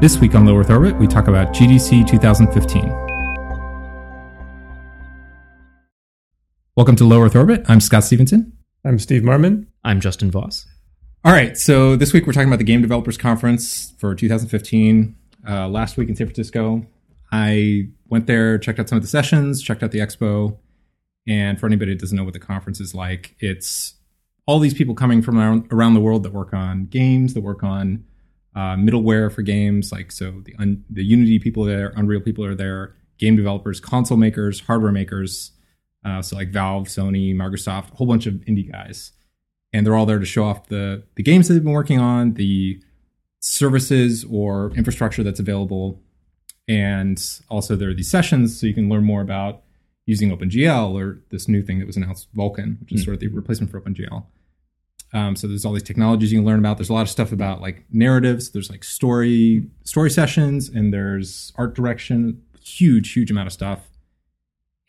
This week on Low Earth Orbit, we talk about GDC 2015. Welcome to Low Earth Orbit. I'm Scott Stevenson. I'm Steve Marmon. I'm Justin Voss. All right, so this week we're talking about the Game Developers Conference for 2015. Uh, last week in San Francisco, I went there, checked out some of the sessions, checked out the expo. And for anybody that doesn't know what the conference is like, it's all these people coming from around, around the world that work on games, that work on uh, middleware for games. Like so, the un, the Unity people are there, Unreal people are there, game developers, console makers, hardware makers. Uh, so like Valve, Sony, Microsoft, a whole bunch of indie guys, and they're all there to show off the the games that they've been working on, the services or infrastructure that's available, and also there are these sessions so you can learn more about using OpenGL or this new thing that was announced, Vulkan, which is mm. sort of the replacement for OpenGL. Um, so there's all these technologies you can learn about. There's a lot of stuff about like narratives. There's like story story sessions, and there's art direction. Huge, huge amount of stuff.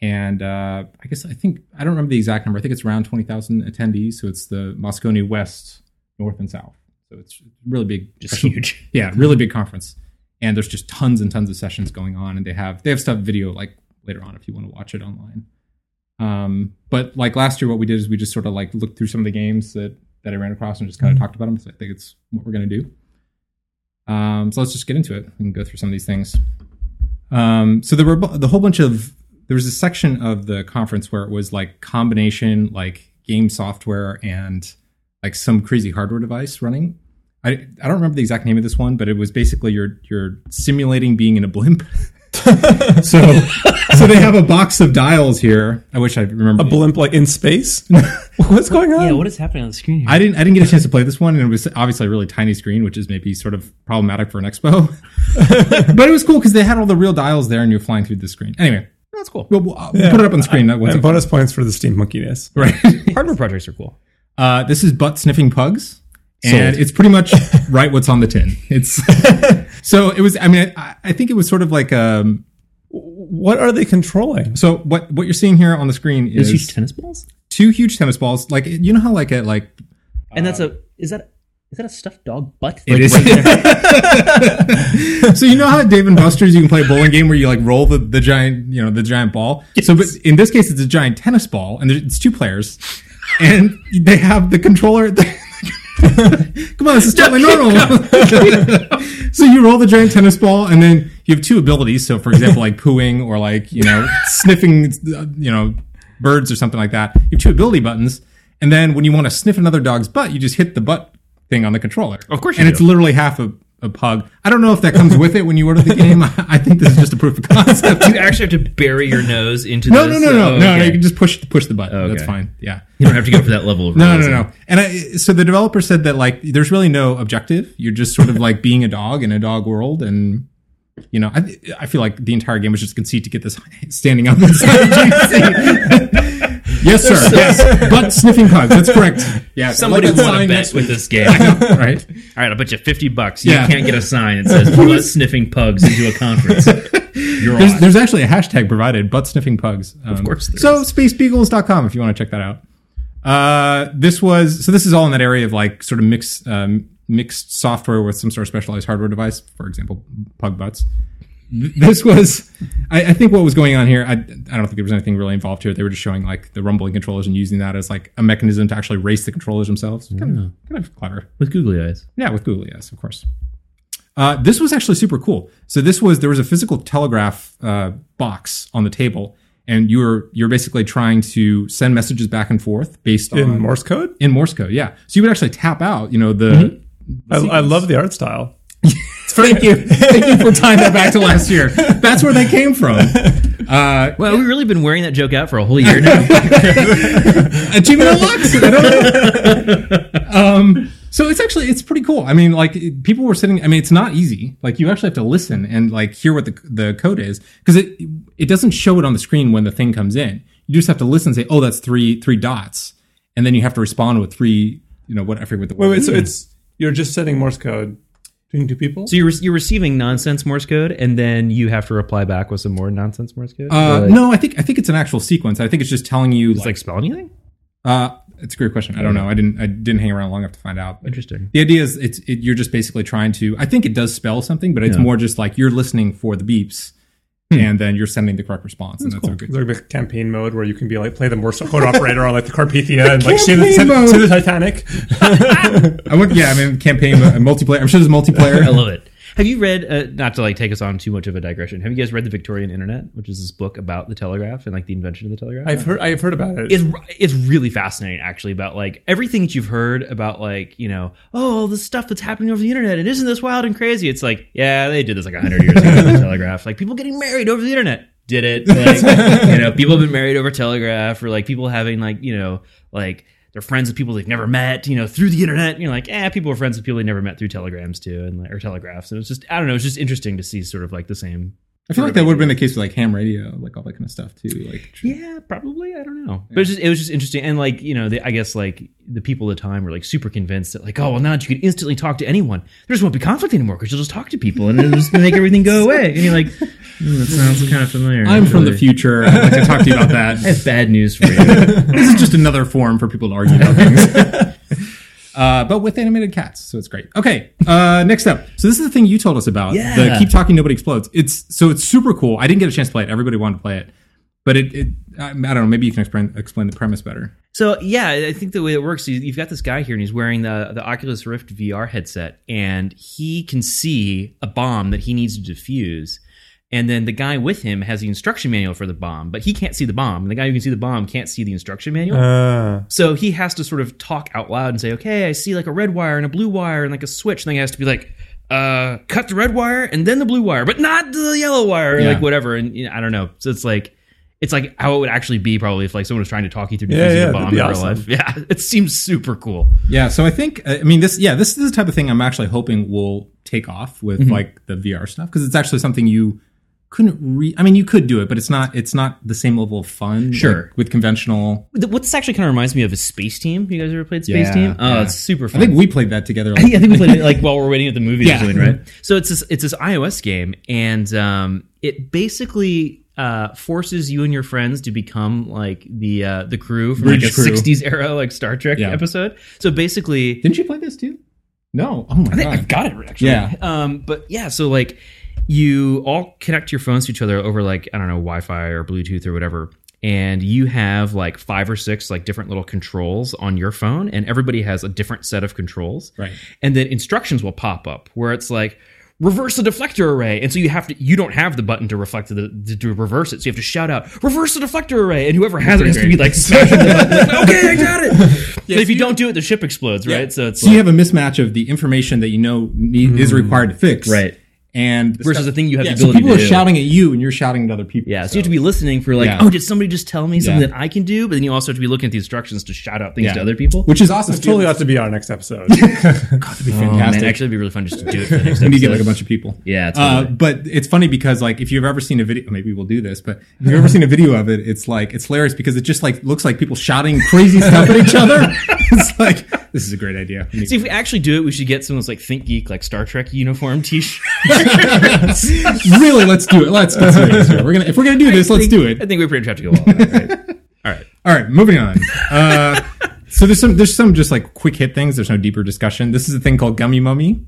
And uh, I guess I think I don't remember the exact number. I think it's around twenty thousand attendees. So it's the Moscone West, North, and South. So it's really big, just huge. Yeah, really big conference. And there's just tons and tons of sessions going on, and they have they have stuff video like later on if you want to watch it online. Um, but like last year, what we did is we just sort of like looked through some of the games that that I ran across and just kind of mm-hmm. talked about them. So I think it's what we're going to do. Um, so let's just get into it and go through some of these things. Um, so there were the whole bunch of there was a section of the conference where it was like combination like game software and like some crazy hardware device running. I, I don't remember the exact name of this one, but it was basically you're you're simulating being in a blimp so, so they have a box of dials here. I wish I remember a blimp like in space. What's going on? Yeah, what is happening on the screen here? I didn't. I didn't get a chance to play this one, and it was obviously a really tiny screen, which is maybe sort of problematic for an expo. but it was cool because they had all the real dials there, and you're flying through the screen. Anyway, that's cool. We'll, we'll yeah. put it up on the screen. I, and bonus points for the steampunkiness. Right. Hardware projects are cool. Uh, this is butt sniffing pugs. And it's pretty much right what's on the tin. It's so it was. I mean, I, I think it was sort of like um, what are they controlling? So what what you're seeing here on the screen is huge tennis balls. Two huge tennis balls. Like you know how like at like and that's a is that is that a stuffed dog butt? It like, is. Right so you know how at Dave and Buster's you can play a bowling game where you like roll the, the giant you know the giant ball. Yes. So but in this case it's a giant tennis ball and it's two players, and they have the controller. Come on, this is totally normal. so you roll the giant tennis ball, and then you have two abilities. So, for example, like pooing or like you know sniffing, uh, you know, birds or something like that. You have two ability buttons, and then when you want to sniff another dog's butt, you just hit the butt thing on the controller. Of course, and do. it's literally half a a pug. I don't know if that comes with it when you order the game. I think this is just a proof of concept. you actually have to bury your nose into no, this? no, no, no, oh, no, okay. no. You can just push push the button. Okay. That's fine. Yeah, you don't have to go for that level of no, no, no, no. And I, so the developer said that like there's really no objective. You're just sort of like being a dog in a dog world, and you know, I, I feel like the entire game was just conceit to get this standing up Yes, sir. yes, butt sniffing pugs. That's correct. Yeah, somebody like won a bet with this game, right? All right, I'll bet you fifty bucks. You yeah. can't get a sign that says "butt sniffing pugs" into a conference. there's, there's, actually a hashtag provided: butt sniffing pugs. Um, of course. So is. spacebeagles.com if you want to check that out. Uh, this was so. This is all in that area of like sort of mixed um, mixed software with some sort of specialized hardware device. For example, pug butts. This was I, I, think what was going on here I, I don't think there was anything really involved here. They were just showing like the rumbling controllers and using that as like a mechanism to actually race the controllers themselves. Kind, of, kind of clever. With googly eyes. Yeah with googly eyes of course. Uh, this was actually super cool. So this was there was a physical telegraph uh, box on the table and you're you're basically trying to send messages back and forth based in on Morse code. In Morse code, yeah. So you would actually tap out, you know, the. Mm-hmm. I, I, love the art style. Thank you. Thank you for tying that back to last year. That's where they came from. Uh, well, we've really been wearing that joke out for a whole year now. Achievement unlocked. Um, so it's actually it's pretty cool. I mean, like people were sitting. I mean, it's not easy. Like you actually have to listen and like hear what the the code is because it it doesn't show it on the screen when the thing comes in. You just have to listen and say, "Oh, that's three three dots," and then you have to respond with three. You know what? I forget what the wait. Wait. So it's you're just sending Morse code between two people. So you're you're receiving nonsense Morse code, and then you have to reply back with some more nonsense Morse code. Uh, like, no, I think I think it's an actual sequence. I think it's just telling you like, like spell anything. Uh, it's a great question. I don't know. I didn't. I didn't hang around long enough to find out. Interesting. the idea is, it's it, you're just basically trying to. I think it does spell something, but it's Yeah. more just like you're listening for the beeps, and then you're sending the correct response, and that's a good. There's like a campaign mode where you can be like play the Morse code operator on like the Carpathia and like see the, Campaign see, mode. see the Titanic. I want, yeah, I mean, campaign uh, multiplayer. I'm sure there's multiplayer. I love it. Have you read? Uh, not to like take us on too much of a digression. Have you guys read the Victorian Internet, which is this book about the telegraph and like the invention of the telegraph? I've heard I've heard about it. it's it's really fascinating actually about like everything that you've heard about like you know oh the stuff that's happening over the internet and isn't this wild and crazy it's like yeah they did this like 100 years ago on the telegraph like people getting married over the internet did it like, you know people have been married over telegraph or like people having like you know like they're friends with people they've never met you know through the internet. You're like eh people are friends with people they never met through telegrams too and or telegraphs. And it's just I don't know it's just interesting to see sort of like the same I feel like that would have been the case with like ham radio, like all that kind of stuff too. Like, Yeah, probably. I don't know. But it was just it was just interesting, and like you know, the, I guess like the people at the time were like super convinced that like, oh well, now that you can instantly talk to anyone, there just won't be conflict anymore because you'll just talk to people and it'll just make everything go away. And you're like, "Hmm, that sounds kind of familiar. I'm from the future. I'd like to talk to you about I that. have bad news for you. this is just another forum for people to argue about things. Uh, but with animated cats, so it's great. Okay, uh, next up. So this is the thing you told us about. Yeah. The keep talking, nobody explodes. It's so it's super cool. I didn't get a chance to play it. Everybody wanted to play it, but it. it I, I don't know. Maybe you can explain explain the premise better. So yeah, I think the way it works, is you've got this guy here, and he's wearing the the Oculus Rift VR headset, and he can see a bomb that he needs to defuse. And then the guy with him has the instruction manual for the bomb, but he can't see the bomb. And the guy who can see the bomb can't see the instruction manual. Uh, So he has to sort of talk out loud and say, "Okay, I see like a red wire and a blue wire and like a switch." And then he has to be like, "Uh, cut the red wire and then the blue wire, but not the yellow wire, Yeah. like whatever." And you know, I don't know. So it's like it's like how it would actually be probably if like someone was trying to talk you through Yeah, defusing yeah, a bomb in real awesome. life. Yeah, it seems super cool. Yeah. So I think I mean this. Yeah, this is the type of thing I'm actually hoping will take off with like the VR stuff because it's actually something you couldn't re. I mean, you could do it, but it's not. It's not the same level of fun. Sure. like, with conventional. What this actually kind of reminds me of is Spaceteam. You guys ever played Space Yeah, Team? Oh, yeah. it's super fun. I think we played that together. I think, I think we played it like while we're waiting at the movies Yeah. or something, right? So it's this it's this iOS game, and um, it basically uh, forces you and your friends to become like the uh, the crew from Bridge like a crew. '60s era like Star Trek Yeah. episode. So basically, Didn't you play this too? No. Oh my I think god. I've got it actually. Yeah. Um, but yeah, so like you all connect your phones to each other over like I don't know Wi-Fi or Bluetooth or whatever, and you have like five or six like different little controls on your phone, and everybody has a different set of controls. Right. And then instructions will pop up where it's like reverse the deflector array. And so you have to you don't have the button to reflect the to, reverse it. So you have to shout out reverse the deflector array. And whoever has it has to be like smashing the button like, okay i got it. But if you don't do it the ship explodes right? So it's So you have a mismatch of the information that you know need, is hmm. required to fix, Right. And versus stuff- the thing you have yeah, the so people to are do. shouting at you, and you're shouting at other people. Yeah, so, you have to be listening for like, Yeah. oh, did somebody just tell me something Yeah. that I can do? But then you also have to be looking at the instructions to shout out things Yeah. to other people. which is awesome. this totally ought to be our next episode. That'd be oh, fantastic. man, actually, it'd be really fun just to do it for the next we need to episode. get like a bunch of people. Yeah, Uh, but it's funny because like if you've ever seen a video, maybe we'll do this, but if you've ever seen a video of it, it's like it's hilarious because it just like looks like people shouting crazy stuff at each other. It's like this is a great idea. See, if we actually do it, we should get some of those like ThinkGeek, like Star Trek uniform T-shirt. really, let's do it. Let's get serious here. We're gonna if we're gonna do this, let's do it. I think we pretty much have to go all out, right? All right. All right, moving on. Uh, so there's some there's some just like quick hit things. There's no deeper discussion. This is a thing called Gummy Mummy,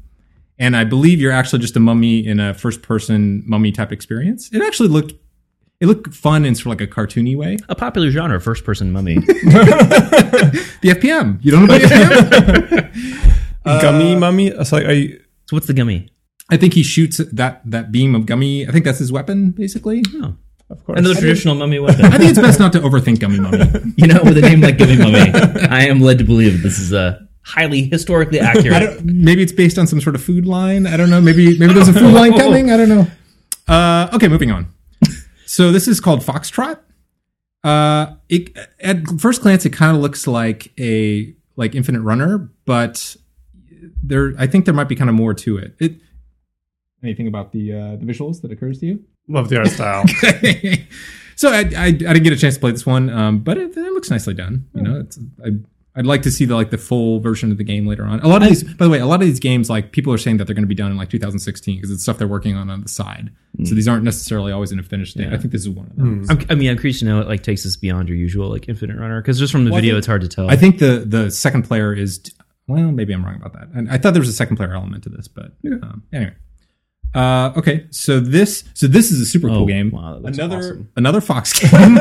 and I believe you're actually just a mummy in a first person mummy type experience. It actually looked it looked fun in sort of like a cartoony way. A popular genre, first-person mummy. The FPM. You don't know about the FPM? Gummy mummy. So like, I, so what's the gummy? I think he shoots that that beam of gummy. I think that's his weapon, basically. Oh, of course. another traditional mummy weapon. I think it's best not to overthink Gummy Mummy. you know, with a name like Gummy Mummy, I am led to believe this is a highly historically accurate. I don't, maybe it's based on some sort of food line. I don't know. Maybe maybe there's a food line coming. I don't know. Uh, okay, moving on. So this is called Foxtrot. Uh, it, at first glance, it kind of looks like a like Infinite Runner, but there, I think there might be kind of more to it. It. Anything about the uh, the visuals that occurs to you? love the art style. so I, I I didn't get a chance to play this one, um, but it, it looks nicely done. You know, it's I I'd like to see the like the full version of the game later on. A lot of these, by the way, a lot of these games like people are saying that they're going to be done in like 2016 because it's stuff they're working on on the side. So these aren't necessarily always in a finished state. I think this is one of them. I'm, I mean, I'm curious to know it like takes us beyond your usual like Infinite Runner because just from the Well, video, think- it's hard to tell. I think the the second player is well, maybe I'm wrong about that. And I thought there was a second player element to this, but um, anyway. Uh, okay, so this so this is a super Oh, cool game. wow, another awesome. another Fox game.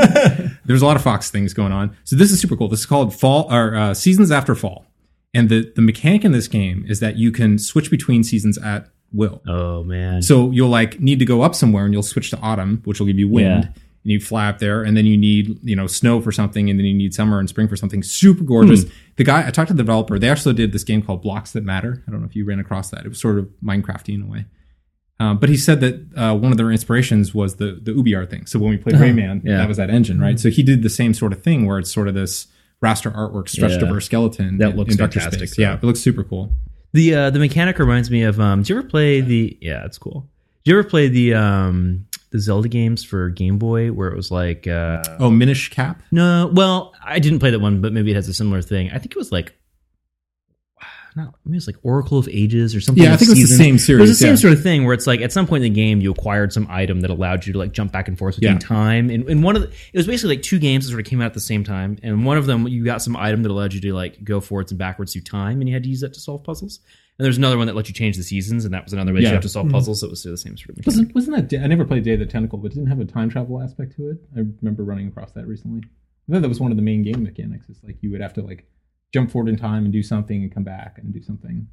There's a lot of Fox things going on. So this is super cool. This is called Fall or uh, Seasons After Fall, and the the mechanic in this game is that you can switch between seasons at will. oh man, So you'll like need to go up somewhere and you'll switch to autumn, which will give you wind. Yeah. And you fly up there, and then you need you know snow for something, and then you need summer and spring for something super gorgeous. The guy I talked to the developer, they actually did this game called Blocks That Matter. I don't know if you ran across that. It was sort of Minecrafty in a way. Um, but he said that uh, one of their inspirations was the the UbiArt thing. So when we played Rayman, yeah. that was that engine, right? So he did the same sort of thing where it's sort of this raster artwork stretched Yeah. over a skeleton. That in- looks in fantastic, so. Yeah, it looks super cool. the uh, the mechanic reminds me of. Um, did you ever play the? Yeah, it's cool. Did you ever play the um the Zelda games for Game Boy where it was like uh Oh, Minish Cap. no, well, I didn't play that one, but maybe it has a similar thing. I think it was like. Not, maybe it's like Oracle of Ages or something. Yeah, I of think it was the Seasons. same It was the same yeah. sort of thing where it's like at some point in the game you acquired some item that allowed you to like jump back and forth between Yeah. time. And, and one of the, it was basically like two games that sort of came out at the same time. And one of them you got some item that allowed you to like go forwards and backwards through time, and you had to use that to solve puzzles. And there's another one that let you change the seasons, and that was another way Yeah. you have to solve mm-hmm. puzzles. So it was the same sort of mechanic. Wasn't wasn't that? I never played Day of the Tentacle, but it didn't have a time travel aspect to it. I remember running across that recently. I thought that was one of the main game mechanics. It's like you would have to like jump forward in time and do something and come back and do something.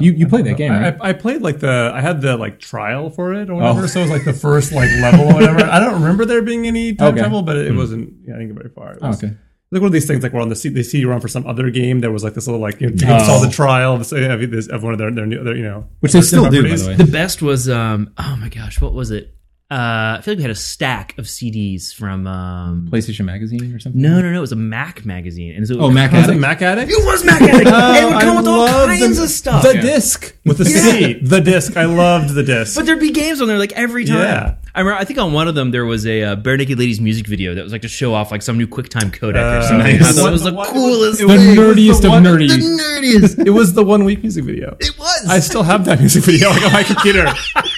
You- you played don't that game, right? I, I played like the I had the like trial for it or whatever, Oh. so it was like the first like level or whatever. I don't remember there being any time Okay. travel, but it, it wasn't. Yeah, I didn't get very far. It Oh, okay. Like one of these things, like we're on the see, they see you run for some other game. There was like this little like you know, you saw the trial of, of, of one of their, their, new, their you know Which they still do, by the way. The best was um oh my gosh, what was it? Uh, I feel like we had a stack of CDs from um PlayStation Magazine or something. no no no it was a Mac magazine and so Oh, Mac Was it Addict? MacAddict? it was MacAddict Oh, it would come I with all kinds the- of stuff The disc with the C. The disc. I loved the disc. but there'd be games on there like every time Yeah. I remember I think on one of them there was a uh, Barenaked Ladies music video that was like to show off like some new QuickTime codec or Uh, something nice. I thought it was the What- coolest it The was- thing. it was nerdiest the of one- nerdy. the nerdiest It was the one week music video. it was I still have that music video like on my computer.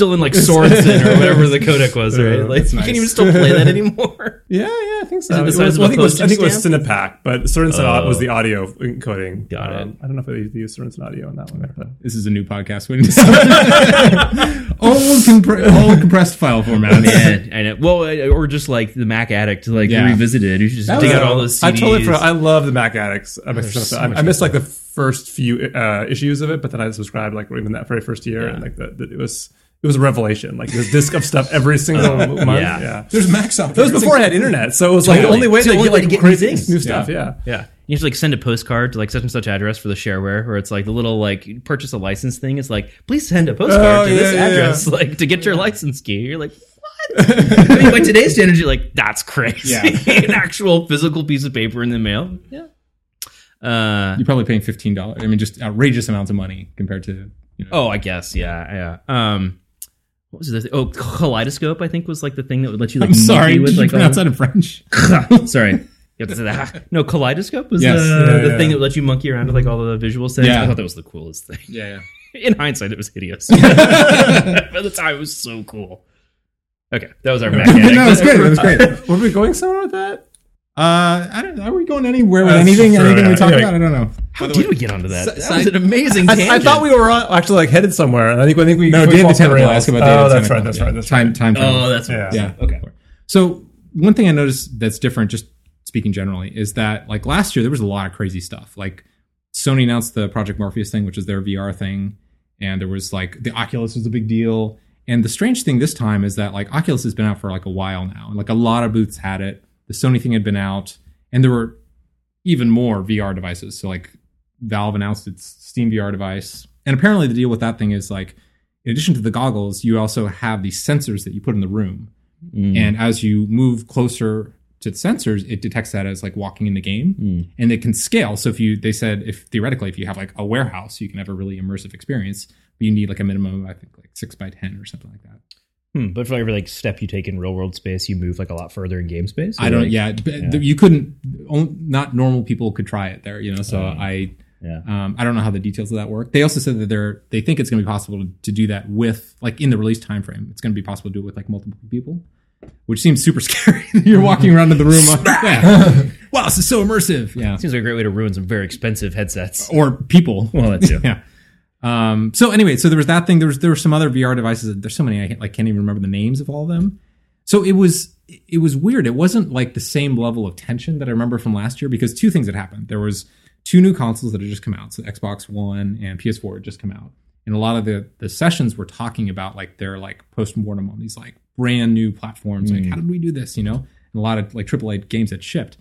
still in like Sorenson or whatever the codec was right Yeah, like that's you nice. can't even still play that anymore Yeah, yeah, I think so. Is it the was- well, a I think it was, I think it was postage Cinepak, but Sorenson Oh. was the audio encoding. Got it. Um, I don't know if they used Sorenson audio on that one. But This is a new podcast. We need to all, compre- all compressed file format. Man, I know. Well, uh, or just like the MacAddict, like Yeah. revisited. You should just dig out all those CDs. I totally forgot. I love the MacAddicts. I, missed so I, I missed like the first few uh, issues of it, but then I subscribed like even that very first year, Yeah. and like the, the, it was it was a revelation. Like this disc of stuff every single month. Yeah. Yeah. There's Max out That was before I had internet, so it was like the only way to get like to get crazy new things. new stuff. Yeah. yeah, you have to like send a postcard to like such and such address for the shareware, where it's like the little like purchase a license thing. It's like please send a postcard Oh, to this yeah, yeah, address, like to get your license key. You're like. What? I mean, by today's standards, you're like, that's crazy. Yeah. An actual physical piece of paper in the mail. Yeah. Uh, You're probably paying fifteen dollars. I mean, just outrageous amounts of money compared to you know. Oh, I guess, yeah, yeah. Um, what was the thing? Oh, kaleidoscope. I think was like the thing that would let you like. I'm sorry. monkey Did with you like pronounce all- that in French? sorry. You have to say that. No, kaleidoscope was Yes. the, Yeah, the yeah. thing that would let you monkey around with like all the visual settings. Yeah. I thought that was the coolest thing. Yeah, yeah. In hindsight, it was hideous. By the time, it was so cool. Okay, that was our Mac no, Addict. it was great. It was great. Were we going somewhere with that? Uh, I don't. Are we going anywhere with That's anything? true, anything yeah. we talk Anyway. about? I don't know. How did we get onto that? Si- That was an amazing I. I thought we were on- actually like headed somewhere, and I think I think we No, we Day of the walked the Ask about Day of Oh, that's Tentacle. right. That's Yeah. right. That's time. right. Time. travel. Oh, that's what Yeah. Yeah. Okay. So one thing I noticed that's different, just speaking generally, is that like last year there was a lot of crazy stuff. Like Sony announced the Project Morpheus thing, which is their VR thing, and there was like the Oculus was a big deal. And the strange thing this time is that like Oculus has been out for like a while now, and like a lot of booths had it. The Sony thing had been out, and there were even more VR devices. So like Valve announced its Steam VR device, and apparently the deal with that thing is like, in addition to the goggles, you also have these sensors that you put in the room. Mm. And as you move closer to the sensors, it detects that as like walking in the game, Mm. and it can scale. So if you, they said, if theoretically, if you have like a warehouse, you can have a really immersive experience, but you need like a minimum, of, I think, like six by ten or something like that. Hmm, but for every like step you take in real world space, you move like a lot further in game space. I don't. like- yeah, b- you couldn't. Not normal people could try it there. You know, so Oh. I. yeah. Um, I don't know how the details of that work. They also said that they're they think it's going to be possible to, to do that with like in the release time frame. It's going to be possible to do it with like multiple people, which seems super scary. You're walking around in the room. yeah. wow, this is so immersive. Yeah, Seems like a great way to ruin some very expensive headsets. or people. Well, that's yeah. Um, so anyway, so there was that thing. There was there were some other VR devices. There's so many I can't- like can't even remember the names of all of them. So it was it was weird. It wasn't like the same level of tension that I remember from last year because two things had happened. There was two new consoles that had just come out. So Xbox One and PS4 had just come out, and a lot of the the sessions were talking about like their like post mortem on these like brand new platforms. Like how did we do this? You know, and a lot of like AAA games that shipped.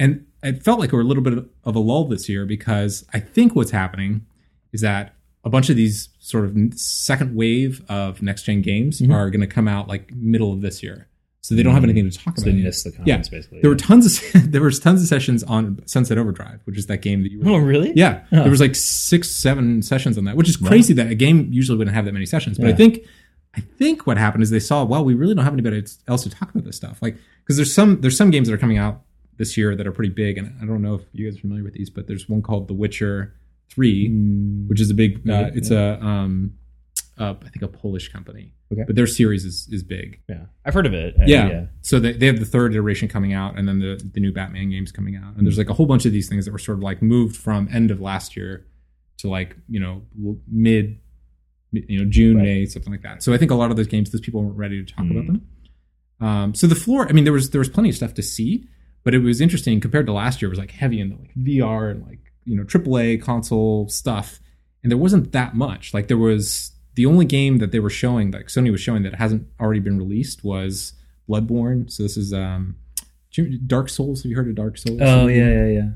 And it felt like we're a little bit of a lull this year because I think what's happening is that a bunch of these sort of second wave of next gen games Mm-hmm. are going to come out like middle of this year. So they don't have anything to talk So about. they missed the yeah, basically. there were tons of there was tons of sessions on Sunset Overdrive, which is that game that you were. Oh, really? Yeah, Oh. there was like six, seven sessions on that, which is crazy. That a game usually wouldn't have that many sessions. But I think, I think what happened is they saw, well, we really don't have anybody else to talk about this stuff. Like, because there's some there's some games that are coming out this year that are pretty big, and I don't know if you guys are familiar with these, but there's one called The Witcher Three, which is a big. Uh, Yeah, it's a um, uh, I think a Polish company, Okay. but their series is is big. Yeah, I've heard of it. Uh, Yeah. So they, they have the third iteration coming out, and then the the new Batman games coming out, and there's like a whole bunch of these things that were sort of like moved from end of last year to like you know mid, you know June, Right. May, something like that. So I think a lot of those games, those people weren't ready to talk about them. Um, so the floor, I mean, there was there was plenty of stuff to see, but it was interesting compared to last year. It was like heavy in the like VR and like you know AAA console stuff, and there wasn't that much. Like there was the only game that they were showing, like Sony was showing that hasn't already been released was Bloodborne. So this is um, Dark Souls. Have you heard of Dark Souls? Oh yeah, yeah, yeah.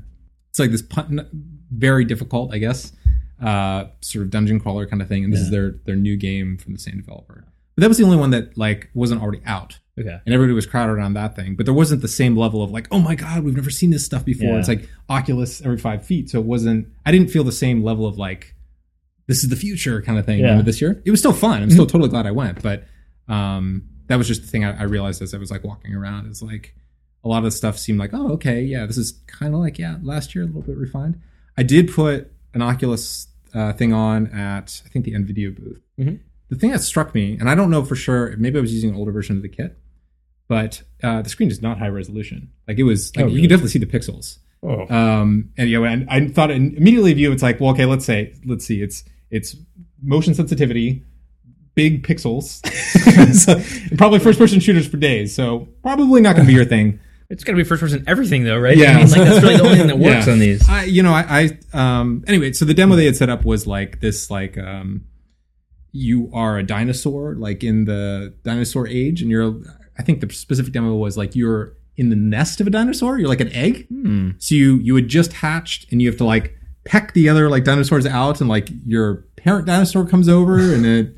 it's like this pun- very difficult, I guess, uh, sort of dungeon crawler kind of thing. And this is their their new game from the same developer. But that was the only one that like wasn't already out, Okay. and everybody was crowded around that thing. But there wasn't the same level of like, oh my god, we've never seen this stuff before. Yeah. It's like Oculus every five feet, so it wasn't. I didn't feel the same level of like, this is the future kind of thing Yeah. Mm-hmm. this year. It was still fun. I'm still totally glad I went, but um, that was just the thing I, I realized as I was like walking around. Is like a lot of the stuff seemed like, oh, okay, yeah, this is kind of like yeah, last year a little bit refined. I did put an Oculus uh, thing on at I think the Nvidia booth. Mhm. The thing that struck me, and I don't know for sure, maybe I was using an older version of the kit, but uh, the screen is not high resolution. Like it was, like Oh, you can definitely see the pixels. Oh, Um, and you know, and I thought immediately of you, it's like, well, okay, let's say, let's see, it's it's motion sensitivity, big pixels, so, probably first person shooters for days. So probably not going to be your thing. It's got to be first person everything though, right? Yeah. I mean, like that's really the only thing that works Yeah. on these. I, you know, I, I, um, anyway, so the demo they had set up was like this, like, um, you are a dinosaur, like in the dinosaur age, and you're, I think the specific demo was like you're in the nest of a dinosaur. You're like an egg. Hmm. So you, you had just hatched and you have to like peck the other like dinosaurs out and like your parent dinosaur comes over and it,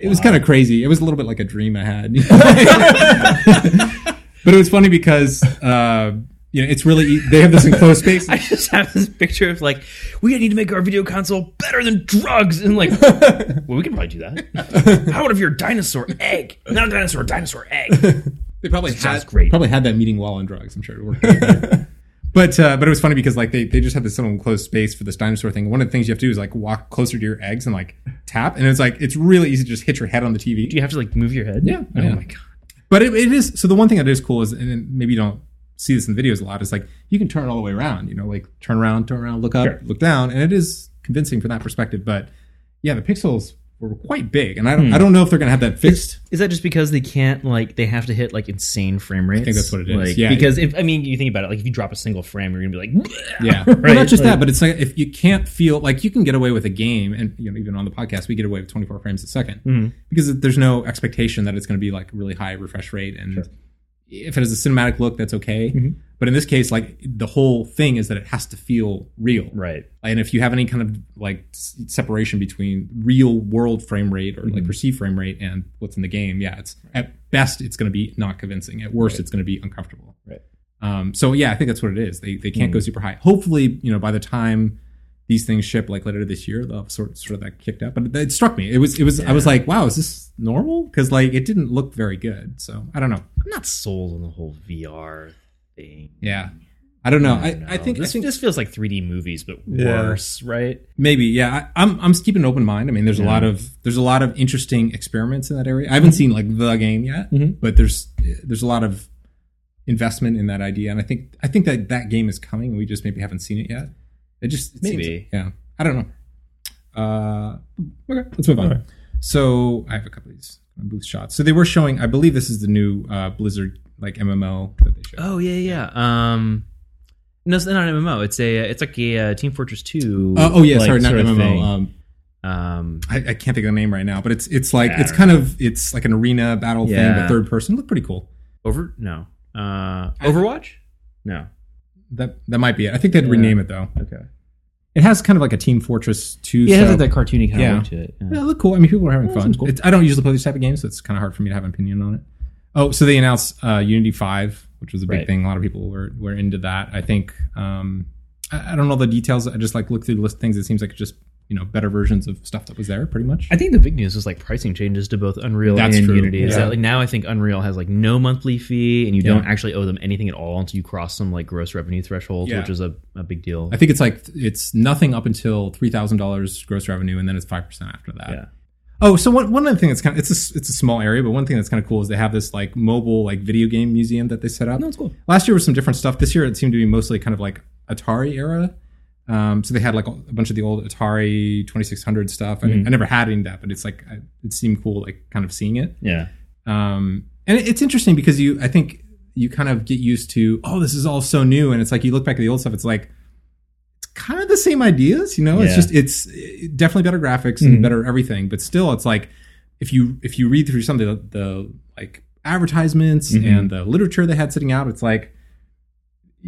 it was kind of crazy. It was a little bit like a dream I had. but it was funny because, uh, you know, it's really, they have this enclosed space. I just have this picture of like, we need to make our video console better than drugs, and like, well, we can probably do that. How about if you're a dinosaur egg, not a dinosaur, dinosaur egg? They probably had great. probably had that meeting while on drugs. I'm sure it worked. out. but uh, but it was funny because like they, they just had this little enclosed space for this dinosaur thing. One of the things you have to do is like walk closer to your eggs and like tap, and it's like it's really easy to just hit your head on the TV. Do you have to like move your head? Yeah. Oh Yeah. my god. But it, it is so the one thing that is cool is and then maybe you don't see this in videos a lot is like you can turn it all the way around. You know, like turn around, turn around, look up, Sure. look down, and it is convincing from that perspective. But yeah, the pixels were quite big, and I don't I don't know if they're gonna have that fixed. Is that just because they can't like they have to hit like insane frame rates? I think that's what it is. Like, Yeah. Because if I mean you think about it, like if you drop a single frame, you're gonna be like, Yeah, right. well, not just Like- that, but it's like if you can't feel like you can get away with a game, and you know even on the podcast we get away with 24 frames a 2nd Mm-hmm. because there's no expectation that it's going to be like really high refresh rate, and if it has a cinematic look, that's okay. Mm-hmm. But in this case, like the whole thing is that it has to feel real, right. and if you have any kind of like s- separation between real world frame rate or Mm-hmm. like perceived frame rate and what's in the game, yeah, it's at best it's going to be not convincing. At worst, it's going to be uncomfortable. Right. Um, so yeah, I think that's what it is. They they can't go Mm. super high. Hopefully, you know, by the time these things ship like later this year, they'll have sort sort of that kicked up. But it struck me. It was it was I was like, wow, is this normal? Because like it didn't look very good. So I don't know. I'm not sold on the whole VR thing. Yeah, I don't know. I, don't I know. think I this think just feels like 3D movies, but Yeah. worse, right? maybe yeah. I, I'm I'm keeping an open mind. I mean, there's a lot of there's a lot of interesting experiments in that area. I haven't mm-hmm. seen like the game yet, mm-hmm. but there's there's a lot of investment in that idea, and I think I think that that game is coming. We just maybe haven't seen it yet. It just it seems- Maybe. yeah. I don't know. Uh, okay, let's move on. Alright. So I have a couple of these booth shots. So they were showing. I believe this is the new uh, Blizzard like MMO that they showed. Oh yeah, yeah. Um, no, it's not an MMO. It's a it's like a uh, Team Fortress Two. Uh, oh yeah, like, sorry, not MMO. Um, Um, I, I can't think of the name right now, but it's it's like Yeah, it's kind of it's like an arena battle thing, Yeah. but third person. Look pretty cool. over no. Uh, Overwatch. No. That that might be it. I think they'd Yeah. rename it though. Okay. It has kind of like a Team Fortress Two. Yeah, it has like that cartoony kind Yeah. of to it. Yeah. Yeah, it look cool. I mean, people are having Yeah, fun. cool. It's, I don't usually play these type of games, so it's kind of hard for me to have an opinion on it. Oh, so they announced uh, Unity Five, which was a big Right. thing. A lot of people were were into that. I think um, I, I don't know the details. I just like looked through the list of things. It seems like it's just you know better versions of stuff that was there, pretty much. I think the big news is like pricing changes to both Unreal That's and true. Unity. Is Yeah. that like now I think Unreal has like no monthly fee and you Yeah. don't actually owe them anything at all until you cross some like gross revenue threshold, Yeah. which is a, a big deal. I think it's like it's nothing up until three thousand dollars gross revenue, and then it's five percent after that. yeah. Oh, so one one other thing that's kind of it's a it's a small area, but one thing that's kind of cool is they have this like mobile like video game museum that they set up. No, it's cool. Last year was some different stuff. This year it seemed to be mostly kind of like Atari era. Um, so they had like a bunch of the old Atari 2600 stuff. I, Mm-hmm. I never had any of that, but it's like I, it seemed cool, like kind of seeing it. Yeah. Um, and it- it's interesting because you, I think you kind of get used to, oh, this is all so new, and it's like you look back at the old stuff, it's like it's kind of the same ideas, you know. It's just it's it- definitely better graphics and better everything, but still, it's like if you if you read through some of the, the like advertisements Mhm. and the literature they had sitting out, it's like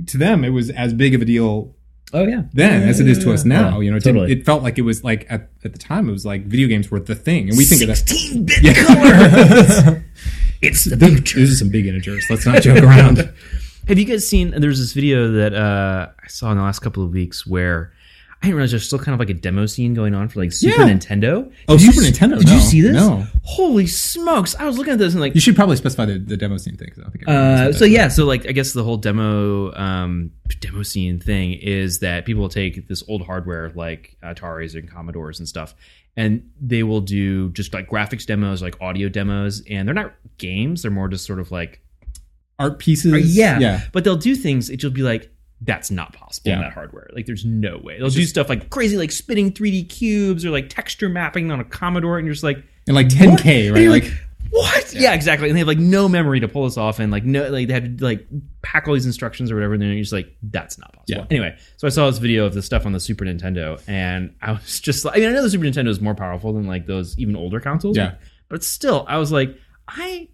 to them it was as big of a deal Oh yeah. then as it is to us now. Yeah, you know, it, totally. it felt like it was like at, at the time it was like video games were the thing, and we think of that. 16 bit Yeah. color. it's the Those, those are some big integers. Let's not joke around. Have you guys seen? There's this video that uh, I saw in the last couple of weeks where I didn't realize there's still kind of like a demo scene going on for like Super Yeah. Nintendo. Oh, Did Super s- Nintendo, Did no. you see this? No. Holy smokes! I was looking at this and like, You should probably specify the, the demo scene thing. I don't think uh, so yeah, so like I guess the whole demo um, demo scene thing is that people will take this old hardware like Ataris and Commodores and stuff, and they will do just like graphics demos, like audio demos, and they're not games; they're more just sort of like art pieces. Uh, yeah, yeah. But they'll do things you'll be like, that's not possible in that hardware. Like, there's no way. They'll do stuff like crazy, like spinning 3D cubes or like texture mapping on a Commodore, and you're just like, And like 10k, And right? you're Like, like, what? Yeah. exactly. And they have like no memory to pull this off, and like no, like they have to like pack all these instructions or whatever. And then you're just like, that's not possible. Yeah. Anyway, so I saw this video of the stuff on the Super Nintendo, and I was just like, I mean, I know the Super Nintendo is more powerful than like those even older consoles. Yeah. But still, I was like, I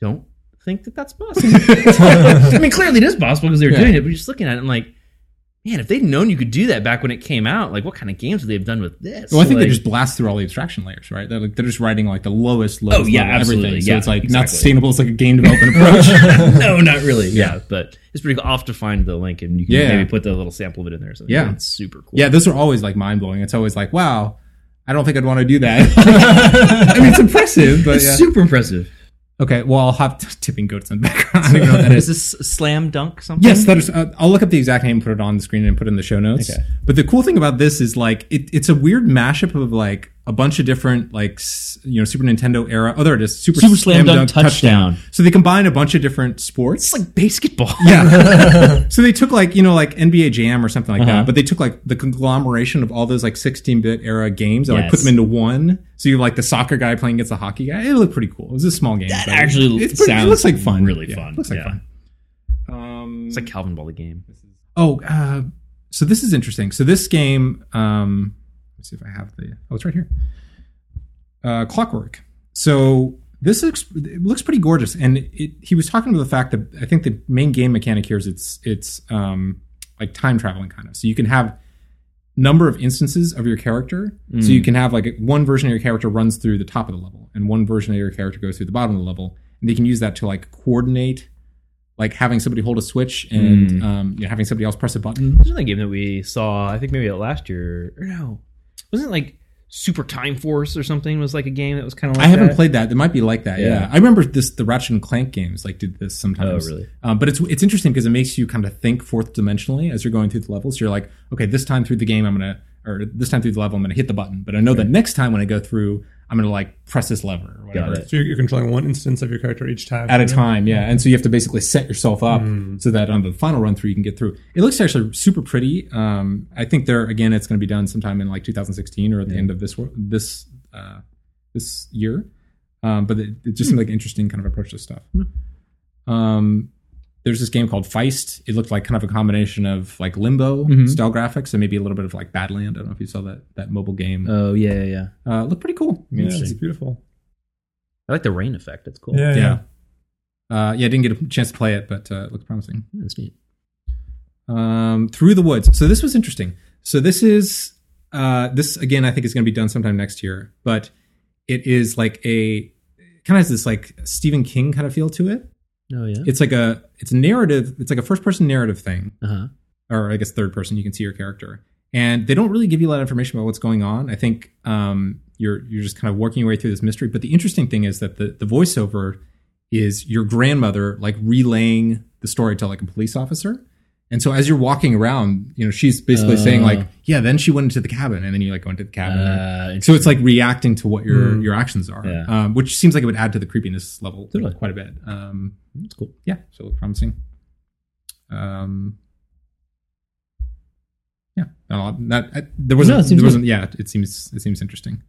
don't think that that's possible. I mean, clearly it is possible because they were Yeah. doing it, but you're just looking at it and like, man, if they'd known you could do that back when it came out, like what kind of games would they have done with this? well, I think like, they just blast through all the abstraction layers, right? They're like they're just writing like the lowest, lowest Oh, yeah, level absolutely. everything. So Yeah, it's like not sustainable. It's like a game development approach. no, not really. Yeah. but it's pretty cool. I'll have to find the link and you can Yeah. maybe put the little sample of it in there. So Yeah. it's super cool. yeah, those are always like mind blowing. It's always like, wow, I don't think I'd want to do that. I mean, it's impressive, but it's yeah. super impressive. Okay. Well, I'll have tipping goats in the background. I don't know what that is. Is this slam dunk something? Yes, that is. Uh, I'll look up the exact name, put it on the screen, and put it in the show notes. Okay. But the cool thing about this is like it, it's a weird mashup of like a bunch of different like you know Super Nintendo era. Oh, there it is. Super, Super Slam Dunk Touchdown. So they combine a bunch of different sports. It's like basketball. yeah. so they took like you know like NBA Jam or something like Uh-huh. that, but they took like the conglomeration of all those like 16-bit era games and like put them into one. So you have like the soccer guy playing against the hockey guy. It looked pretty cool. It was a small game. That but actually it's pretty, sounds it looks like fun. really Yeah, fun. Looks like Yeah. fun. Um, It's like Calvinball the game. Oh, uh, so this is interesting. So this game, um, let's see if I have the. Oh, it's right here. Uh, Clockwork. So this looks it looks pretty gorgeous, and it, he was talking about the fact that I think the main game mechanic here is it's it's um, like time traveling kind of. So you can have number of instances of your character. So you can have like one version of your character runs through the top of the level, and one version of your character goes through the bottom of the level, and they can use that to like coordinate like having somebody hold a switch and Mm. um, you know, having somebody else press a button. There's another game that we saw. I think maybe last year or no, wasn't it like Super Time Force or something? Was like a game that was kind of. like I haven't that? played that. It might be like that. Yeah. Yeah. I remember this. The Ratchet and Clank games like did this sometimes. Oh, really? Um, but it's it's interesting because it makes you kind of think fourth dimensionally as you're going through the levels. You're like, okay, this time through the game, I'm gonna, or this time through the level, I'm gonna hit the button. But I know that next time when I go through, I'm gonna like press this lever or whatever. So you're, you're controlling one instance of your character each time. At a time, yeah, and so you have to basically set yourself up so that on the final run through you can get through. It looks actually super pretty. Um, I think there again, it's going to be done sometime in like 2016 or at the end of this this uh, this year. Um, but it, it just seemed like an interesting kind of approach to stuff. Um, there's this game called Feist. It looked like kind of a combination of like Limbo style graphics and maybe a little bit of like Badland. I don't know if you saw that that mobile game. Oh yeah, yeah, yeah. Uh, looked pretty cool. I mean, Yeah, it's- it's beautiful. I like the rain effect. That's cool. Yeah, yeah. yeah. Uh, yeah, I didn't get a chance to play it, but uh, it looked promising. Yeah, that's neat. um, through the woods. So this was interesting. So this is uh, this again. I think is going to be done sometime next year, but it is like a kind of has this like Stephen King kind of feel to it. Oh yeah. It's like a it's a narrative. It's like a first person narrative thing, Uh huh. or I guess third person. You can see your character, and they don't really give you a lot of information about what's going on. I think um, you're you're just kind of working your way through this mystery. But the interesting thing is that the the voiceover is your grandmother like relaying the story to like a police officer. And so as you're walking around, you know, she's basically saying like, yeah, then she went into the cabin and then you like go into the cabin. Uh, so it's like reacting to what your your actions are, Yeah. um, which seems like it would add to the creepiness level Totally. quite a bit. Um, That's cool. yeah, so promising. Um, yeah, no, not, I, there wasn't. No, it seems there wasn't. Yeah, it seems it seems interesting.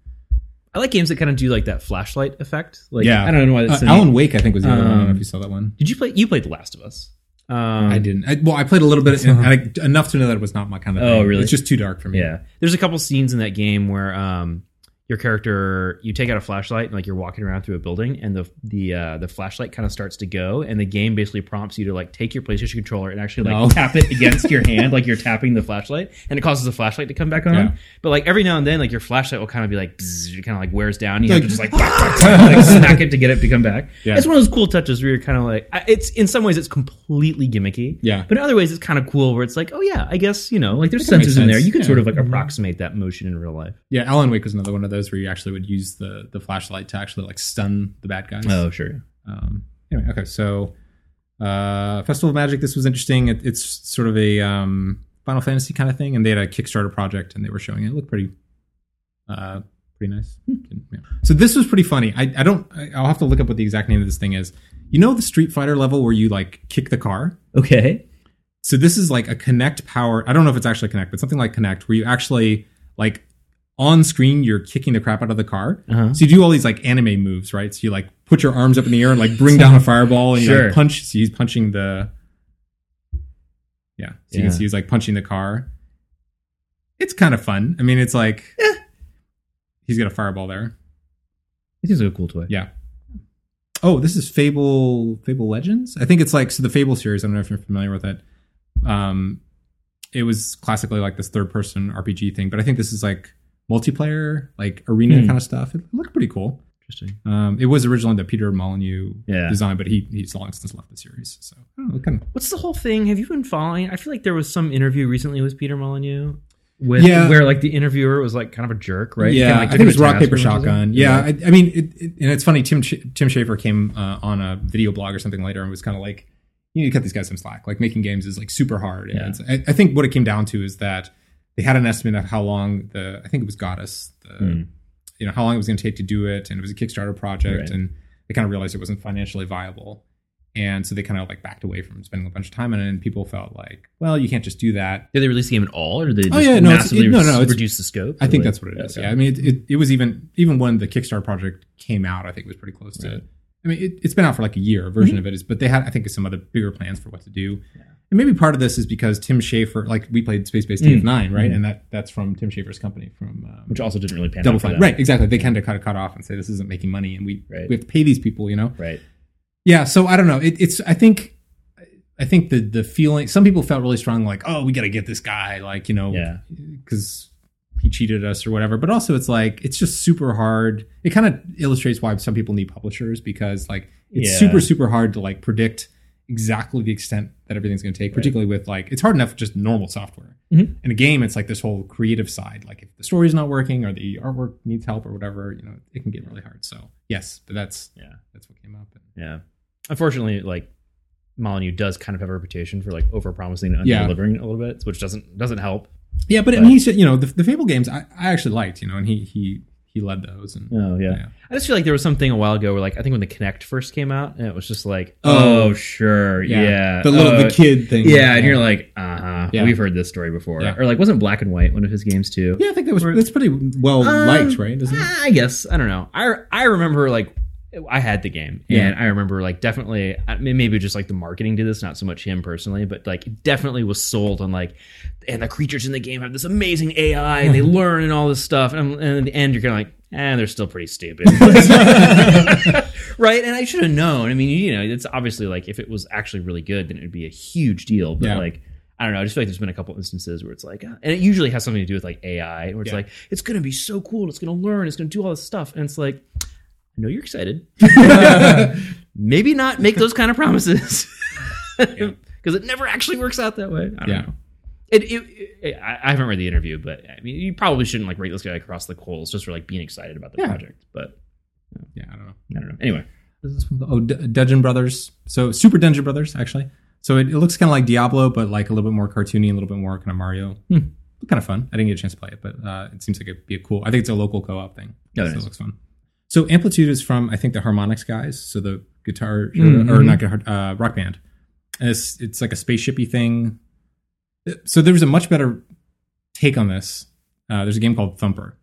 I like games that kind of do like that flashlight effect. Like, yeah, I don't know why that's uh, the Alan. Wake. I think was the other one. I don't know Um, if you saw that one. Did you play? You played The Last of Us. Um, I didn't. I, well, I played a little bit and I, enough to know that it was not my kind of. Oh, thing. really? It's just too dark for me. Yeah, there's a couple scenes in that game where um, your character you take out a flashlight and like you're walking around through a building and the the uh, the flashlight kind of starts to go and the game basically prompts you to like take your PlayStation controller and actually like No. tap it against your hand like you're tapping the flashlight and it causes the flashlight to come back on. Yeah. But like every now and then like your flashlight will kind of be like it kind of like wears down. You Like- have to just like, like smack it to get it to come back. Yeah. It's one of those cool touches where you're kind of like it's in some ways it's completely gimmicky. Yeah. But in other ways it's kind of cool where it's like oh yeah I guess you know like there's sensors in there you can Yeah. sort of like approximate that motion in real life. Yeah, Alan Wake was another one of those where you actually would use the the flashlight to actually like stun the bad guys. Oh, sure. Um, anyway, okay, so uh, Festival of Magic. This was interesting. It, it's sort of a um, Final Fantasy kind of thing, and they had a Kickstarter project, and they were showing it. It looked pretty, uh, pretty nice. Yeah. So this was pretty funny. I, I don't. I- I'll have to look up what the exact name of this thing is. You know the Street Fighter level where you like kick the car. Okay. So this is like a Kinect power. I don't know if it's actually Kinect, but something like Kinect, where you actually like on screen you're kicking the crap out of the car. Uh-huh. So you do all these like anime moves, right? So you like put your arms up in the air and like bring down a fireball and you Sure. like punch. So he's punching the. Yeah, so you can see he's like punching the car. It's kind of fun. I mean, it's like he's got a fireball there. It like a cool toy. Yeah. Oh, this is Fable Fable Legends. I think it's like so the Fable series. I don't know if you're familiar with it. Um, it was classically like this third person RPG thing, but I think this is like multiplayer, like arena Hmm. kind of stuff. It looked pretty cool. Interesting. Um, it was originally the Peter Molyneux Yeah. design, but he he's long since left the series. So I don't know, kind of What's the whole thing? Have you been following? I feel like there was some interview recently with Peter Molyneux. With, Yeah. where like the interviewer was like kind of a jerk, right? Yeah, Kinda, like, I think it was rock paper or something? shotgun. Yeah, I, I mean, it, it, and it's funny. Tim Sh- Tim Schafer came uh, on a video blog or something later and was kind of like, you need to cut these guys some slack. Like making games is like super hard. And Yeah. it's- I, I think what it came down to is that they had an estimate of how long the I think it was Godus, the, Hmm. you know, how long it was going to take to do it, and it was a Kickstarter project, Right. and they kind of realized it wasn't financially viable. And so they kind of like backed away from spending a bunch of time on it, and people felt like, well, you can't just do that. Did they release the game at all, or did they just Oh, yeah, no, massively it- no, no, reduce the scope? I think like- that's what it is. Okay. Yeah, I mean, it, it, it was even even when the Kickstarter project came out, I think it was pretty close to. Right. I mean, it, it's been out for like a year. A version Mhm. of it is, but they had I think some other bigger plans for what to do. And maybe part of this is because Tim Schafer, like we played Spacebase Mm. DF9, right? Mhm. And that that's from Tim Schafer's company from um, which also didn't really pan Double out for Fine, right? Exactly. They kind of cut cut off and say this isn't making money, and we Right. we have to pay these people, you know? Right. Yeah. So I don't know. It, it's I think. I think the the feeling some people felt really strong like oh we got to get this guy like you know Yeah. because he cheated us or whatever. But also, it's like it's just super hard. It kind of illustrates why some people need publishers because like it's Yeah. super super hard to like predict exactly the extent that everything's going to take, particularly with like it's hard enough just normal software. Mhm. In a game, it's like this whole creative side. Like if the story's not working or the artwork needs help or whatever, you know, it can get really hard. So yes, but that's Yeah. that's what came up. Yeah. Unfortunately, like Molyneux does kind of have a reputation for like over promising and Yeah. delivering a little bit, which doesn't doesn't help. Yeah, but, mean, he said, you know, the, the Fable games I, I actually liked, you know, and he he he led those. And Oh yeah. Yeah. I just feel like there was something a while ago where like I think when the Kinect first came out, and it was just like, Oh. oh, sure, yeah, the little oh, the kid thing. Yeah, and you're like, uh huh. Yeah. We've heard this story before. Yeah. Or like, wasn't Black and White one of his games too? yeah, I think that was that's pretty well Um, liked, right? Isn't it? I guess I don't know. I I remember like I had the game, Yeah. and I remember like definitely I mean, maybe just like the marketing did this, not so much him personally, but like definitely was sold on like, and the creatures in the game have this amazing AI and they learn and all this stuff, and, and in the end you're kind of like, eh, they're still pretty stupid, right? And I should have known. I mean, you know, it's obviously like if it was actually really good, then it would be a huge deal, but Yeah. like. I don't know. I just feel like there's been a couple instances where it's like, uh, and it usually has something to do with like AI, where it's Yeah. like, it's going to be so cool, it's going to learn, it's going to do all this stuff, and it's like, I know you're excited. Maybe not make those kind of promises because it never actually works out that way. I don't Yeah. know. It, it, it- I I haven't read the interview, but I mean, you probably shouldn't like rate this guy across the coals just for like being excited about the Yeah. project. But Yeah, I don't know. I don't know. Anyway, This is from- Oh, D- Dungeon Brothers. So Super Dungeon Brothers, actually. So it, it looks kind of like Diablo, but like a little bit more cartoony, a little bit more kind of Mario. Hmm. Kind of fun. I didn't get a chance to play it, but uh, it seems like it'd be a cool. I think it's a local co-op thing. Yeah, so it it is. looks fun. So Amplitude is from I think the Harmonix guys. So the guitar Mhm. or not guitar, uh, rock band. And it's it's like a spaceshipy thing. So there was a much better take on this. Uh, there's a game called Thumper,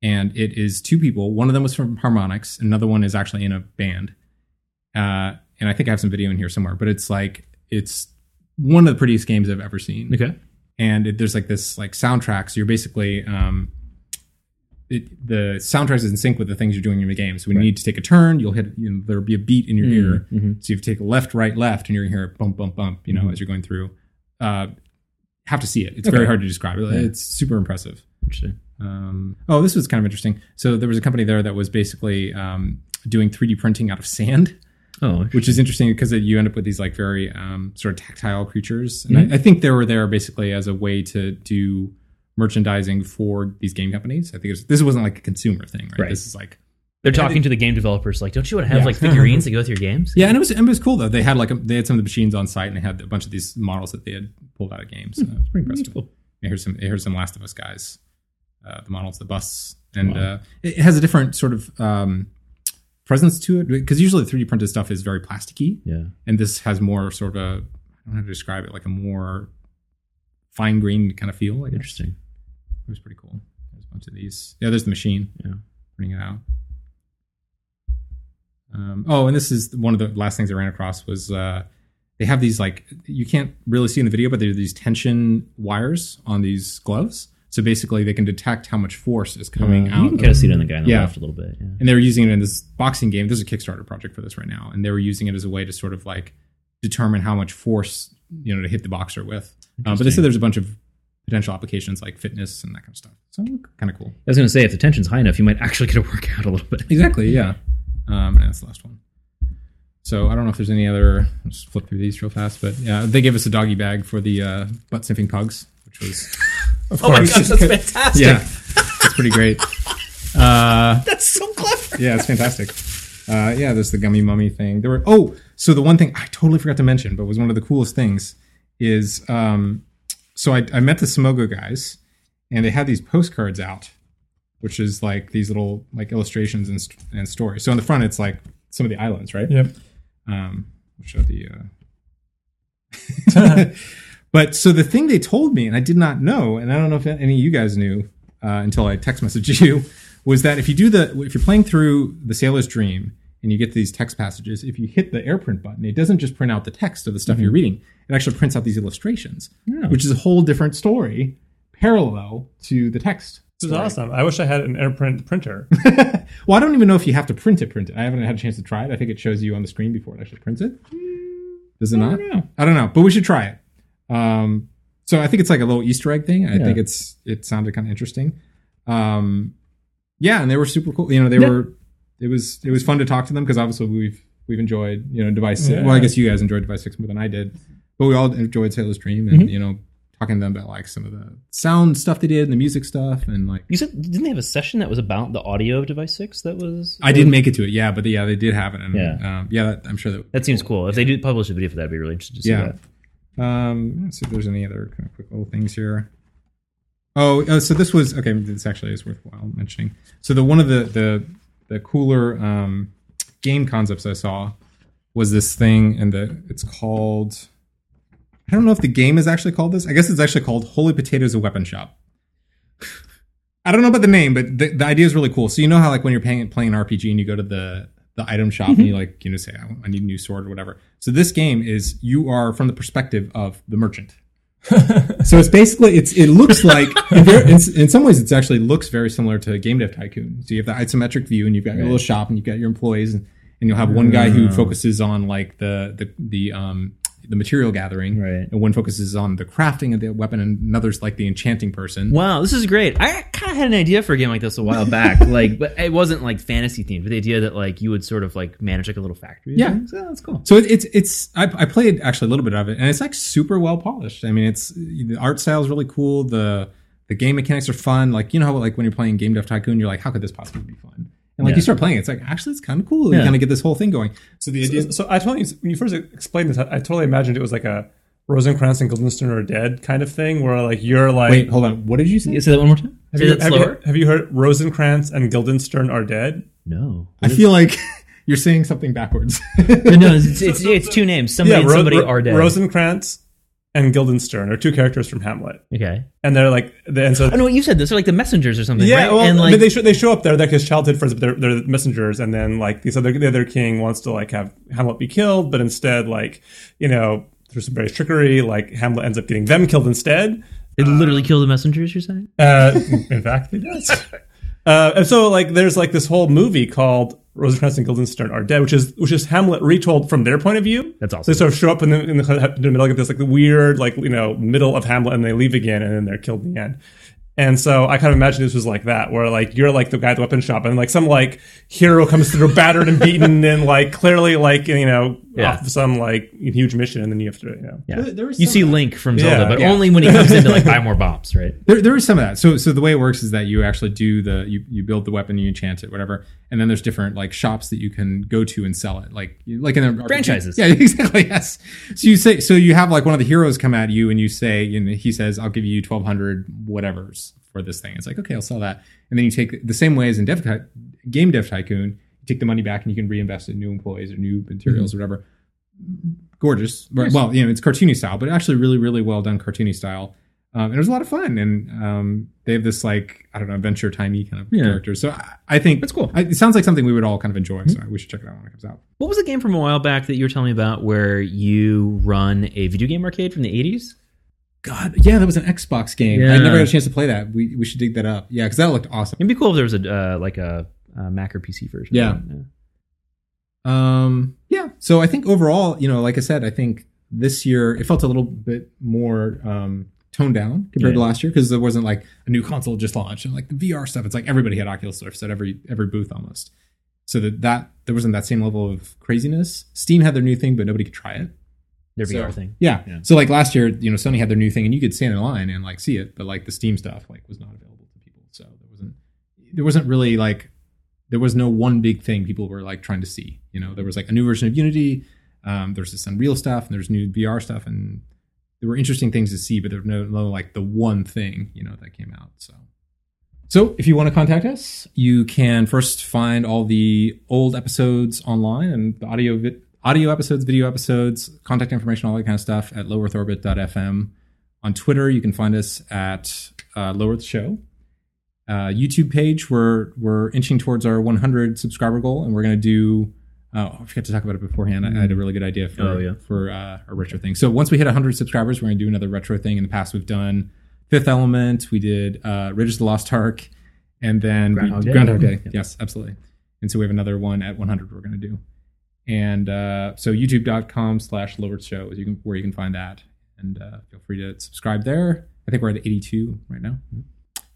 and it is two people. One of them was from Harmonix. Another one is actually in a band. Uh, and I think I have some video in here somewhere. But it's like it's one of the prettiest games I've ever seen okay. and it, there's like this like soundtrack. So you're basically um, it, the soundtrack is in sync with the things you're doing in the game. So when you need to take a turn, you'll hit you know, there'll be a beat in your ear. mhm. So you take left, right, left, and you're gonna hear it bump, bump, bump. You know, as you're going through. Uh, have to see it. It's very hard to describe. It. It's super impressive. Interesting. Um, oh, this was kind of interesting. So there was a company there that was basically um, doing 3D printing out of sand Oh, which is interesting because you end up with these like very um, sort of tactile creatures. And I, I think they were there basically as a way to do merchandising for these game companies. I think it was, this wasn't like a consumer thing, right? Right. This is like they're talking to the game developers like, don't you want to have Yeah. like figurines that go with your games? yeah, and it was it was cool though. They had like a, they had some of the machines on site and they had a bunch of these models that they had pulled out of games. So it was pretty impressive. cool. Here's some here's some Last of Us guys, uh, the models, the busts, and uh, it it has a different sort of um, presence to it because usually the 3D printed stuff is very plasticky. Yeah. and this has more sort of a I don't know how to describe it, like a more fine grained kind of feel. Interesting. It was pretty cool. There's a bunch of these. Yeah, there's the machine. Yeah. printing it out. Um, oh, and this is one of the last things I ran across was uh, they have these like you can't really see in the video, but there are these tension wires on these gloves. So basically, they can detect how much force is coming Uh, out. you can kind of see it on the guy on the Yeah. left a little bit. Yeah. and they were using it in this boxing game. There's a Kickstarter project for this right now, and they were using it as a way to sort of like determine how much force you know to hit the boxer with. Um, but they said there's a bunch of potential applications like fitness and that kind of stuff. So kind of cool. I was going to say, if the tension's high enough, you might actually get a workout a little bit. Exactly. Yeah. Um, and that's the last one. So I don't know if there's any other. I'll just flip through these real fast, but yeah, they gave us a doggy bag for the uh, butt sniffing pugs, which was of Oh my gosh, that's fantastic. yeah, that's pretty great. Uh, That's so clever. yeah, it's fantastic. Uh, yeah, there's the gummy mummy thing. There were oh, so the one thing I totally forgot to mention, but was one of the coolest things is um, so I, I met the Simogo guys, and they had these postcards out, which is like these little like illustrations and, and stories. So on the front, it's like some of the islands, right? Yep. Um, the. Uh... but so the thing they told me, and I did not know, and I don't know if any of you guys knew uh, until I text messaged you, was that if you do the if you're playing through the Sailor's Dream and you get these text passages, if you hit the AirPrint button, it doesn't just print out the text of the stuff you're reading; it actually prints out these illustrations, Yeah. which is a whole different story, parallel to the text. This is awesome. I wish I had an AirPrint printer. Well, I don't even know if you have to print it. Print it. I haven't had a chance to try it. I think it shows you on the screen before it actually prints it. Does it not? don't know. I don't know, but we should try it. Um, so I think it's like a little Easter egg thing. I Yeah. think it's it sounded kind of interesting. Um, yeah, and they were super cool. You know, they Yeah. were. It was it was fun to talk to them because obviously we've we've enjoyed. You know, Device. Yeah. Well, I guess you guys enjoyed Device Six more than I did, but we all enjoyed Sailor's Dream, and you know, talking to them about like some of the sound stuff they did and the music stuff, and like You said didn't they have a session that was about the audio of Device Six? That was I didn't make it to it, yeah, but yeah, they did have it, and Yeah. yeah, um, yeah, that, I'm sure that That seems cool. If they do publish a video for that, I'd be really interested to see Yeah. that. Um, let's see if there's any other kind of quick little things here. Oh, uh, so this was okay. This actually is worthwhile mentioning. So the one of the the the cooler um, game concepts I saw was this thing, and the it's called. I don't know if the game is actually called this. I guess it's actually called Holy Potatoes a Weapon Shop. I don't know about the name, but the, the idea is really cool. So you know how like when you're playing playing an RPG and you go to the the item shop and you like you know say I need a new sword or whatever. So this game is you are from the perspective of the merchant. so it's basically it's it looks like in, ver- in, in some ways it's actually looks very similar to Game Dev Tycoon. So you have the isometric view and you've got your little shop and you've got your employees and, and you'll have one guy who focuses on like the the the um the material gathering Right. and one focuses on the crafting of the weapon and another's like the enchanting person. Wow, this is great. I kind of had an idea for a game like this a while back, like, but it wasn't like fantasy themed. But the idea that like you would sort of like manage like a little factory. Yeah. So that's cool. So it, it's it's I, I played actually a little bit of it, and it's like super well polished. I mean, it's the art style is really cool. The the game mechanics are fun. Like you know how like when you're playing Game Dev Tycoon, you're like, how could this possibly be fun? And like Yeah. you start playing, it's like actually it's kind of cool. You kind of get this whole thing going. So the idea, So, so I totally when you first explained this, I, I totally imagined it was like a Rosencrantz and Guildenstern are dead kind of thing, where like you're like, wait, hold on, what did you say? You say that one more time. have, Say you, that have, slower. you, have you heard Rosencrantz and Guildenstern are dead? No. I feel like you're saying something backwards. No, it's, it's, it's two names. Somebody and Ro- somebody Ro- are dead. Rosencrantz and Guildenstern are two characters from Hamlet, okay. and they're like, and so Oh no, you said this. They're like the messengers or something. Yeah, right? well, and like mean, they show, they show up there. They're his childhood friends, but they're, they're messengers. And then like this other the other king wants to like have Hamlet be killed, but instead like you know through some various trickery, like Hamlet ends up getting them killed instead. they literally kill the messengers. You're saying? Uh, in fact, he does. Uh, and so like there's like this whole movie called Rosencrantz and Guildenstern are dead, which is which is Hamlet retold from their point of view. That's awesome. they sort of show up in the, in the, in the middle of this like the weird like you know middle of Hamlet, and they leave again, and then they're killed in the end. And so I kind of imagine this was like that, where like you're like the guy at the weapon shop, and like some like hero comes through battered and beaten, and like clearly like you know Yeah. off some like huge mission, and then you have to you know. Yeah. There- there was you see. Link from Zelda, Yeah. but Yeah. only when he comes in to like buy more bombs, right? There, there is some of that. So, so the way it works is that you actually do the you, you build the weapon, you enchant it, whatever, and then there's different like shops that you can go to and sell it, like like in the Franchises. Yeah, exactly. Yes. So you say so you have like one of the heroes come at you and you say and he says I'll give you twelve hundred whatever's for this thing. It's like okay, I'll sell that, and then you take the same way as in Dev, Game Dev Tycoon, you take the money back and you can reinvest in new employees or new materials or whatever. Gorgeous. Well, you know, it's cartoony style, but actually really, really well done cartoony style. Um, and it was a lot of fun. And um, they have this like I don't know adventure timey kind of Yeah. character. So I, I think That's cool. I, it sounds like something we would all kind of enjoy. So we should check it out when it comes out. What was the game from a while back that you were telling me about where you run a video game arcade from the 80s? God, yeah, that was an Xbox game. Yeah. I never got a chance to play that. We we should dig that up. Yeah, because that looked awesome. It'd be cool if there was a uh, like a, a Mac or PC version. Yeah. Um, yeah. So I think overall, you know, like I said, I think this year it felt a little bit more um, toned down compared to last year because there wasn't like a new console just launched and like the VR stuff. It's like everybody had Oculus Rifts at every every booth almost. So that that there wasn't that same level of craziness. Steam had their new thing, but nobody could try it. Their So- VR thing. Yeah. Yeah. So like last year, you know, Sony had their new thing, and you could stand in line and like see it, but like the Steam stuff like was not available to people. So there wasn't there wasn't really like there was no one big thing people were like trying to see. You know, there was like a new version of Unity. Um, there's this Unreal stuff, and there's new VR stuff, and there were interesting things to see, but there's no, no like the one thing you know that came out. So. So, if you want to contact us, you can first find all the old episodes online and the audio vi- audio episodes, video episodes, contact information, all that kind of stuff at lowearthorbit.fm. On Twitter, you can find us at uh, Low Earth Show. Uh, YouTube page, we're we're inching towards our 100 subscriber goal, and we're going to do. Oh, I forgot to talk about it beforehand. I, I had a really good idea for Oh, yeah. for uh, a retro thing. So once we hit 100 subscribers, we're going to do another retro thing. In the past, we've done Fifth Element, we did uh, Raiders of the Lost Ark, and then Groundhog Day. Groundhog Day. Yeah. Yes, absolutely. And so we have another one at 100 we're going to do. And uh, so youtube.com slash lowearthshow is you can, where you can find that. And uh, feel free to subscribe there. I think we're at 82 right now.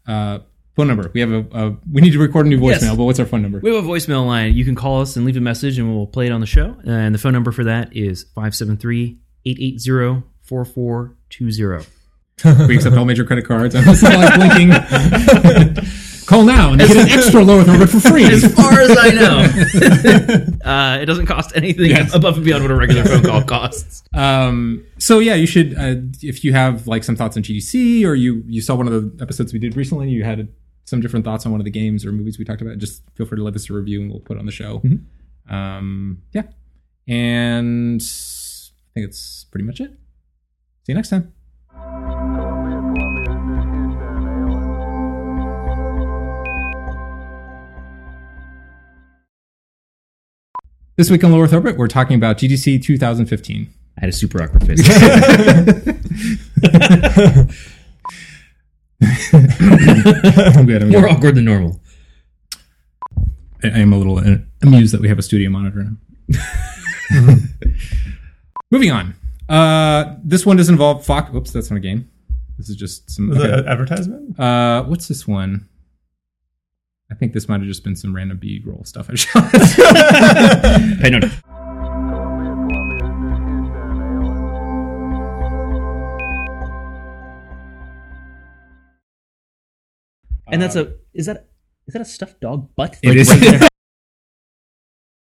Uh, phone number. We have a, a we need to record a new voicemail, Yes. but what's our phone number? We have a voicemail line. You can call us and leave a message, and we'll play it on the show. And the phone number for that is 573 880 4420. We accept all major credit cards. I'm just like blinking. Call now and you get an extra lower number for free. As far as I know, uh, it doesn't cost anything Yes. above and beyond what a regular phone call costs. Um, so yeah, you should uh, if you have like some thoughts on GDC or you you saw one of the episodes we did recently, you had some different thoughts on one of the games or movies we talked about. Just feel free to leave us a review and we'll put it on the show. Um, yeah, and I think it's pretty much it. See you next time. This week on Low Earth Orbit, we're talking about GDC 2015. I had a super awkward face. I'm good. I'm More good. awkward than normal. I I am a little uh, amused that we have a studio monitor now. Moving on. Uh, this one does involve Fox. Whoops, that's not a game. This is just some. Okay. an advertisement? Uh, what's this one? I think this might have just been some random B roll stuff I shot. Pay no attention. And that's a um, is that is that a stuffed dog butt? It is. Right?